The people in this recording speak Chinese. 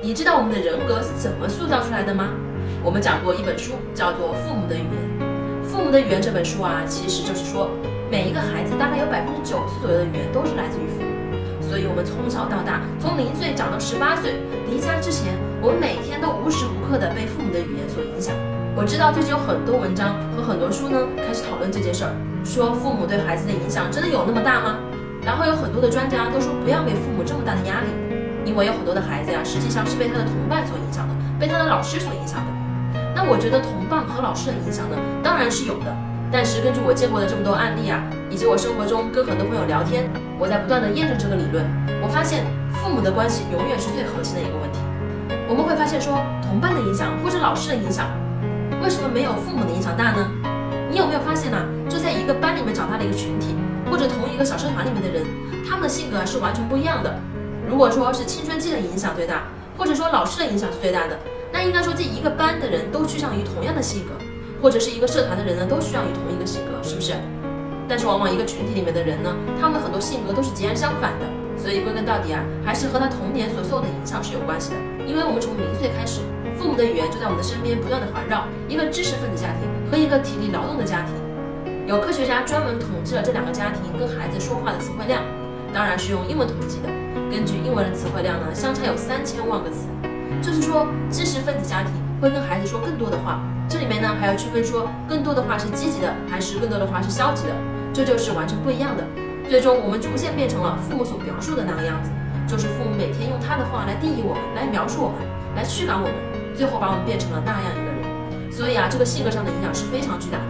你知道我们的人格是怎么塑造出来的吗？我们讲过一本书，叫做《父母的语言》。《父母的语言》这本书啊，其实就是说，每一个孩子大概有百分之九十左右的语言都是来自于父母。所以，我们从小到大，从零岁长到十八岁，离家之前，我们每天都无时无刻的被父母的语言所影响。我知道最近有很多文章和很多书呢，开始讨论这件事儿，说父母对孩子的影响真的有那么大吗？然后有很多的专家都说不要给父母这么大的压力，因为有很多的孩子呀，实际上是被他的同伴所影响的，被他的老师所影响的。那我觉得同伴和老师的影响呢，当然是有的。但是根据我见过的这么多案例啊，以及我生活中跟很多朋友聊天，我在不断的验证这个理论。我发现父母的关系永远是最核心的一个问题。我们会发现说，同伴的影响或者老师的影响，为什么没有父母的影响大呢？你有没有发现呢？就在一个班里面长大的一个群体。或者同一个小社团里面的人，他们的性格是完全不一样的。如果说是青春期的影响最大，或者说老师的影响是最大的，那应该说这一个班的人都趋向于同样的性格，或者是一个社团的人呢都趋向于同一个性格，是不是？但是往往一个群体里面的人呢，他们很多性格都是截然相反的。所以归根到底啊，还是和他童年所受的影响是有关系的。因为我们从零岁开始，父母的语言就在我们的身边不断的环绕。一个知识分子家庭和一个体力劳动的家庭。有科学家专门统计了这两个家庭跟孩子说话的词汇量，当然是用英文统计的。根据英文的词汇量呢，相差有三千万个词，就是说知识分子家庭会跟孩子说更多的话。这里面呢还要区分说更多的话是积极的，还是更多的话是消极的，这就是完全不一样的。最终我们逐渐变成了父母所描述的那个样子，就是父母每天用他的话来定义我们，来描述我们，来驱赶我们，最后把我们变成了那样一个人。所以啊，这个性格上的影响是非常巨大的。